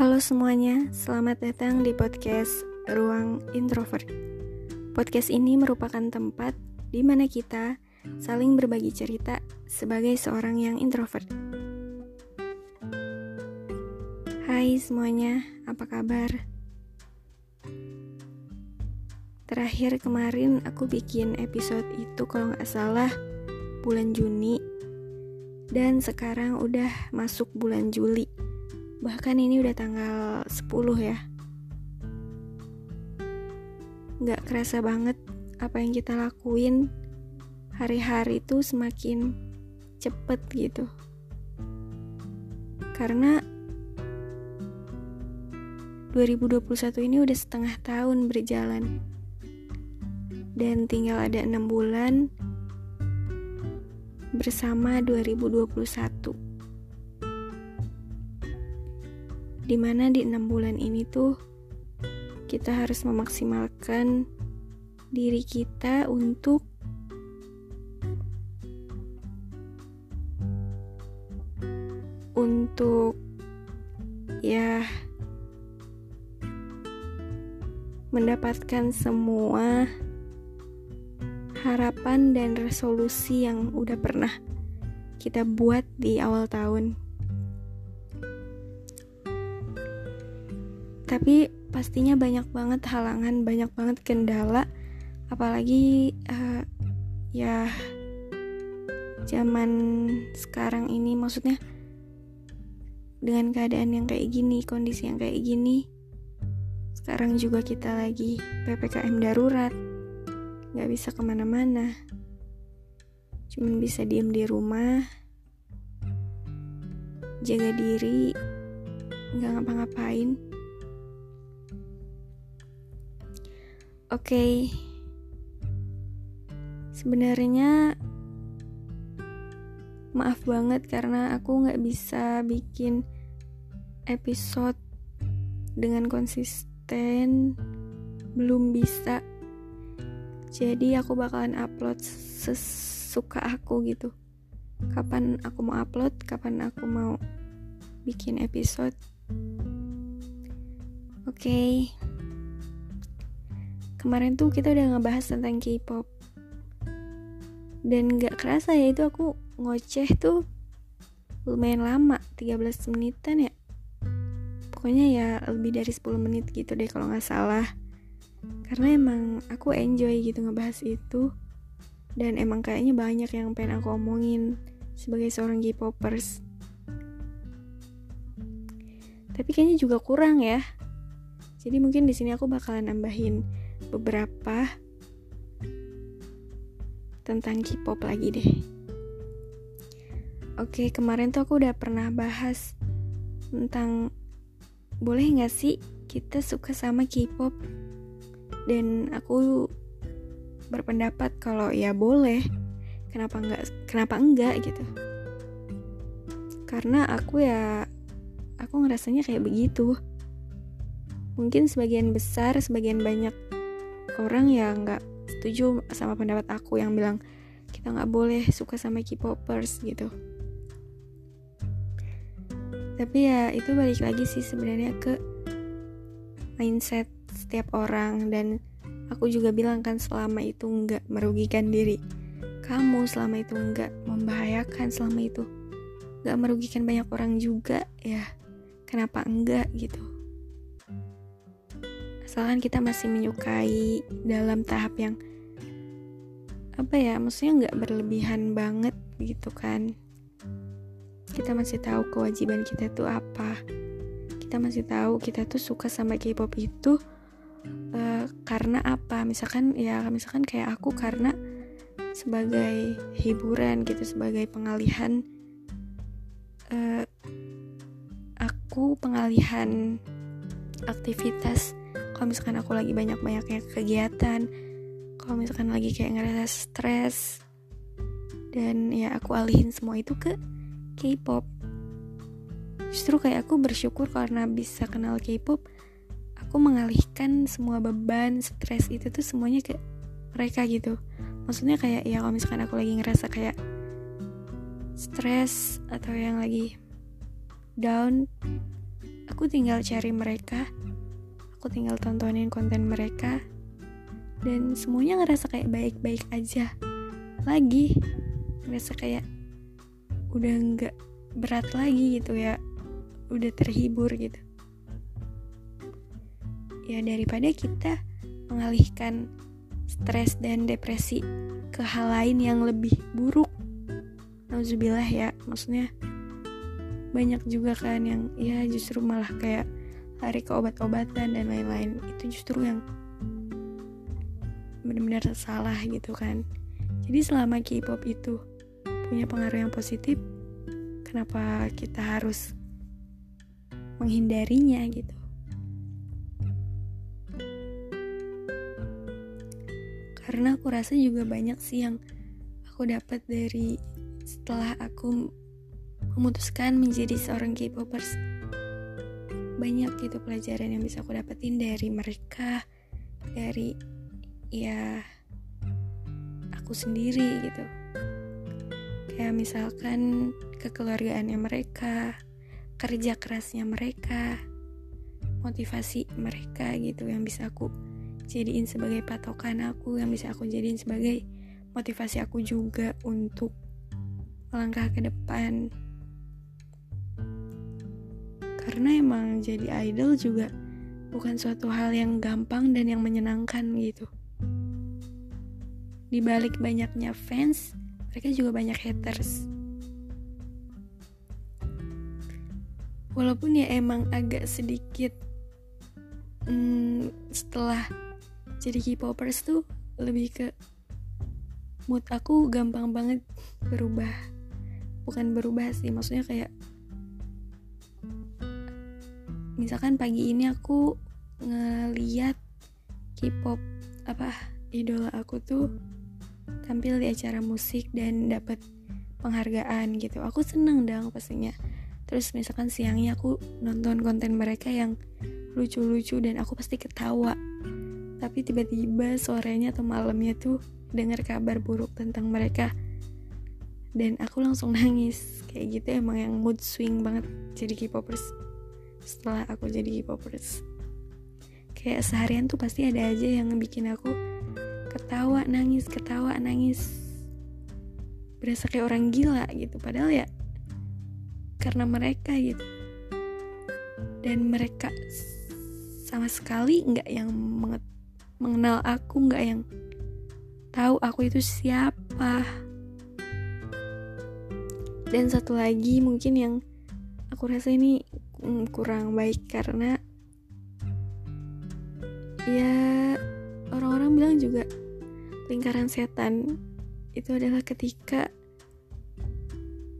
Halo semuanya, selamat datang di podcast Ruang Introvert. Podcast ini merupakan tempat di mana kita saling berbagi cerita sebagai seorang yang introvert. Hai semuanya, apa kabar? Terakhir kemarin aku bikin episode itu kalau nggak salah bulan Juni dan sekarang udah masuk bulan Juli bahkan ini udah tanggal 10 ya. Gak kerasa banget apa yang kita lakuin. Hari-hari itu semakin cepet gitu. Karena 2021 ini udah setengah tahun berjalan. Dan tinggal ada enam bulan bersama 2021 di mana di enam bulan ini tuh kita harus memaksimalkan diri kita untuk untuk ya mendapatkan semua harapan dan resolusi yang udah pernah kita buat di awal tahun. Tapi pastinya banyak banget halangan banyak banget kendala. Apalagi uh, ya zaman sekarang ini maksudnya dengan keadaan yang kayak gini kondisi yang kayak gini sekarang juga kita lagi ppkm darurat. Nggak bisa ke mana-mana. Cuman bisa diem di rumah jaga diri nggak ngapa-ngapain Oke, okay. sebenarnya maaf banget karena aku nggak bisa bikin episode dengan konsisten, belum bisa. Jadi aku bakalan upload sesuka aku gitu. Kapan aku mau upload, kapan aku mau bikin episode. Oke. Okay kemarin tuh kita udah ngebahas tentang K-pop. Dan gak kerasa ya itu aku ngoceh tuh lumayan lama 13 menitan ya. Pokoknya ya lebih dari 10 menit gitu deh kalau nggak salah. Karena emang aku enjoy gitu ngebahas itu. Dan emang kayaknya banyak yang pengen aku omongin sebagai seorang K-popers. Tapi kayaknya juga kurang ya. Jadi mungkin di sini aku bakalan nambahin beberapa tentang K-pop lagi deh. Oke, kemarin tuh aku udah pernah bahas tentang boleh nggak sih kita suka sama K-pop? Dan aku berpendapat kalau ya boleh kenapa nggak kenapa enggak gitu? Karena aku ya aku ngerasanya kayak begitu. Mungkin sebagian besar sebagian banyak orang yang nggak setuju sama pendapat aku yang bilang kita nggak boleh suka sama K-popers gitu. Tapi ya itu balik lagi sih sebenarnya ke mindset setiap orang dan aku juga bilang kan selama itu nggak merugikan diri kamu selama itu nggak membahayakan selama itu nggak merugikan banyak orang juga ya. Kenapa enggak gitu asalkan kita masih menyukai dalam tahap yang apa ya maksudnya nggak berlebihan banget gitu kan. Kita masih tahu kewajiban kita tuh apa. Kita masih tahu kita tuh suka sama K-pop itu uh, karena apa? Misalkan ya misalkan kayak aku karena sebagai hiburan gitu sebagai pengalihan uh, aku pengalihan aktivitas kalau misalkan aku lagi banyak-banyaknya kegiatan kalau misalkan lagi kayak ngerasa stres dan ya aku alihin semua itu ke K-pop. Justru kayak aku bersyukur karena bisa kenal K-pop aku mengalihkan semua beban stres itu tuh semuanya ke mereka gitu. Maksudnya kayak ya kalau misalkan aku lagi ngerasa kayak stres atau yang lagi down aku tinggal cari mereka aku tinggal tontonin konten mereka. Dan semuanya ngerasa kayak baik-baik aja. Lagi ngerasa kayak udah nggak berat lagi gitu ya. Udah terhibur gitu. Ya daripada kita mengalihkan stres dan depresi ke hal lain yang lebih buruk. Nauzubillah ya maksudnya banyak juga kan yang ya justru malah kayak lari ke obat-obatan dan lain-lain itu justru yang benar-benar salah gitu kan jadi selama K-pop itu punya pengaruh yang positif, kenapa kita harus menghindarinya gitu? Karena aku rasa juga banyak sih yang aku dapat dari setelah aku memutuskan menjadi seorang K-popers. Banyak gitu pelajaran yang bisa aku dapetin dari mereka, dari ya aku sendiri gitu. Kayak misalkan kekeluargaannya mereka kerja kerasnya mereka motivasi mereka gitu yang bisa aku jadiin sebagai patokan aku yang bisa aku jadiin sebagai motivasi aku juga untuk melangkah ke depan karena emang jadi idol juga bukan suatu hal yang gampang dan yang menyenangkan gitu di balik banyaknya fans, mereka juga banyak haters. Walaupun ya emang agak sedikit hmm, setelah jadi K-popers tuh lebih ke mood aku gampang banget berubah. Bukan berubah sih, maksudnya kayak misalkan pagi ini aku ngeliat K-pop apa idola aku tuh tampil di acara musik dan dapat penghargaan gitu. Aku seneng dong pastinya terus misalkan siangnya aku nonton konten mereka yang lucu-lucu dan aku pasti ketawa. Tapi tiba-tiba sorenya atau malamnya tuh dengar kabar buruk tentang mereka. Dan aku langsung nangis. Kayak gitu emang yang mood swing banget jadi K-popers setelah aku jadi K-popers. Kayak seharian tuh pasti ada aja yang bikin aku ketawa nangis ketawa nangis. Berasa kayak orang gila gitu. Padahal ya karena mereka gitu. Dan mereka sama sekali nggak yang mengenal aku nggak yang tahu aku itu siapa. Dan satu lagi mungkin yang aku rasa ini mm, kurang baik karena ya orang-orang bilang juga lingkaran setan itu adalah ketika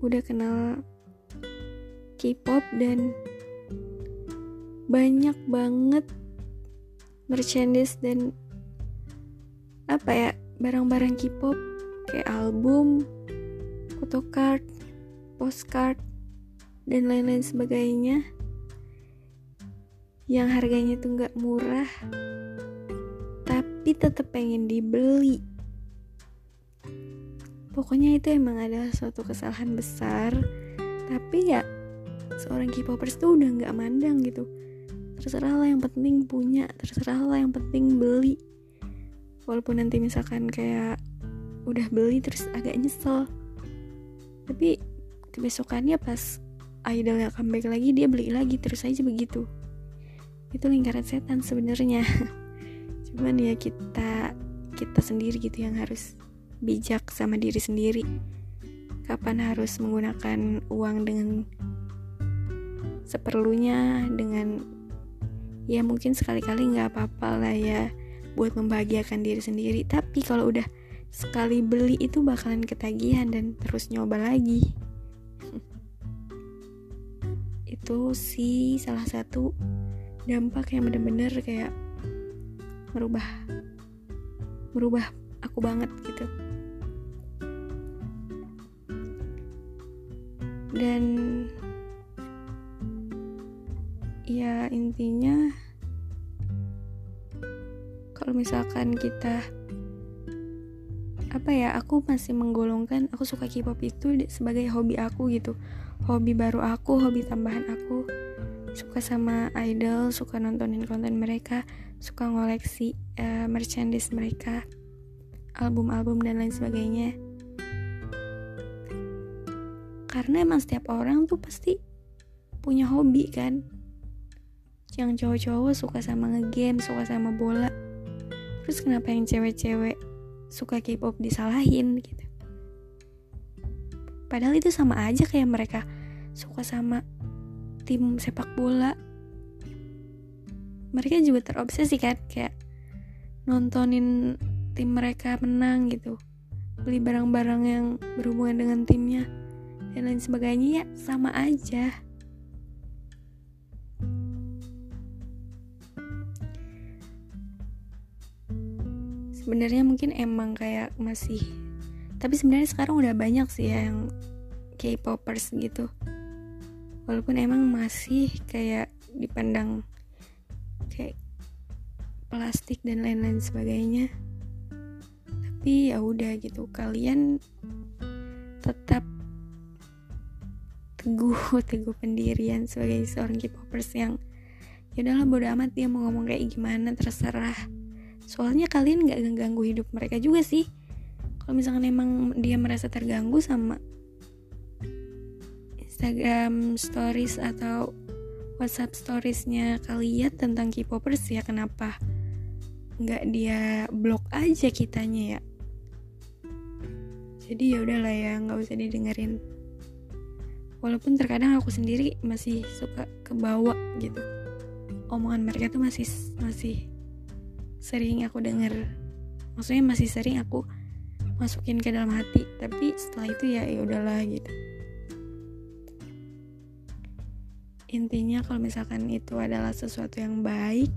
udah kenal K-pop dan banyak banget merchandise dan apa ya barang-barang K-pop kayak album, photocard, postcard dan lain-lain sebagainya yang harganya tuh nggak murah tapi tetap pengen dibeli. Pokoknya itu emang adalah suatu kesalahan besar tapi ya seorang K-popers tuh udah nggak mandang gitu. Terserah lah yang penting punya terserah lah yang penting beli. Walaupun nanti misalkan kayak udah beli terus agak nyesel tapi kebesokannya pas idolnya comeback lagi dia beli lagi terus aja begitu. Itu lingkaran setan sebenarnya. Cuman ya kita kita sendiri gitu yang harus bijak sama diri sendiri. Kapan harus menggunakan uang dengan seperlunya dengan ya mungkin sekali-kali nggak apa-apa lah ya buat membahagiakan diri sendiri. Tapi kalau udah sekali beli itu bakalan ketagihan dan terus nyoba lagi itu sih salah satu dampak yang bener-bener kayak merubah merubah aku banget gitu. Dan ya intinya kalau misalkan kita apa ya aku masih menggolongkan aku suka K-pop itu sebagai hobi aku gitu hobi baru aku hobi tambahan aku. Suka sama idol suka nontonin konten mereka suka ngoleksi uh, merchandise mereka album-album dan lain sebagainya. Karena emang setiap orang tuh pasti punya hobi kan. Yang cowok-cowok suka sama ngegame suka sama bola. Terus kenapa yang cewek-cewek suka K-pop disalahin gitu? Padahal itu sama aja kayak mereka suka sama tim sepak bola. Mereka juga terobsesi kan kayak nontonin tim mereka menang gitu. Beli barang-barang yang berhubungan dengan timnya dan lain sebagainya ya sama aja. Sebenarnya mungkin emang kayak masih tapi sebenarnya sekarang udah banyak sih ya yang K-popers gitu walaupun emang masih kayak dipandang kayak plastik dan lain-lain sebagainya. Tapi ya udah gitu kalian tetap teguh teguh pendirian sebagai seorang K-popers yang ya udahlah bodo amat dia mau ngomong kayak gimana terserah. Soalnya kalian nggak ganggu hidup mereka juga sih. Kalau misalkan emang dia merasa terganggu sama Instagram stories atau WhatsApp storiesnya kalian tentang K-popers ya kenapa nggak dia blok aja kitanya ya? Jadi ya udahlah ya nggak usah didengerin. Walaupun terkadang aku sendiri masih suka kebawa gitu. Omongan mereka tuh masih masih sering aku denger. Maksudnya masih sering aku masukin ke dalam hati tapi setelah itu ya ya udahlah gitu intinya kalau misalkan itu adalah sesuatu yang baik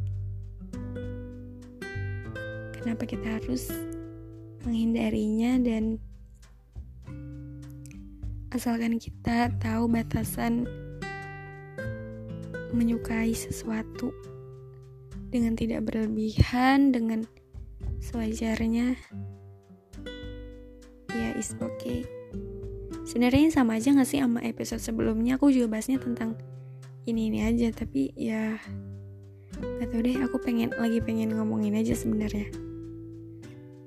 kenapa kita harus menghindarinya dan asalkan kita tahu batasan menyukai sesuatu dengan tidak berlebihan dengan sewajarnya ya is okay. Sebenarnya sama aja gak sih sama episode sebelumnya? Aku juga bahasnya tentang ini ini aja tapi ya nggak tahu deh aku pengen lagi pengen ngomongin aja sebenarnya.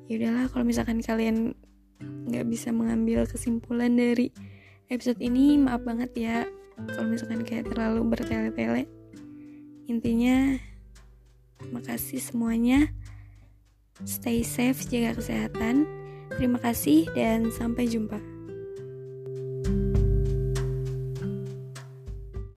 Ya udahlah kalau misalkan kalian nggak bisa mengambil kesimpulan dari episode ini maaf banget ya kalau misalkan kayak terlalu bertele-tele. Intinya makasih semuanya. Stay safe jaga kesehatan. Terima kasih dan sampai jumpa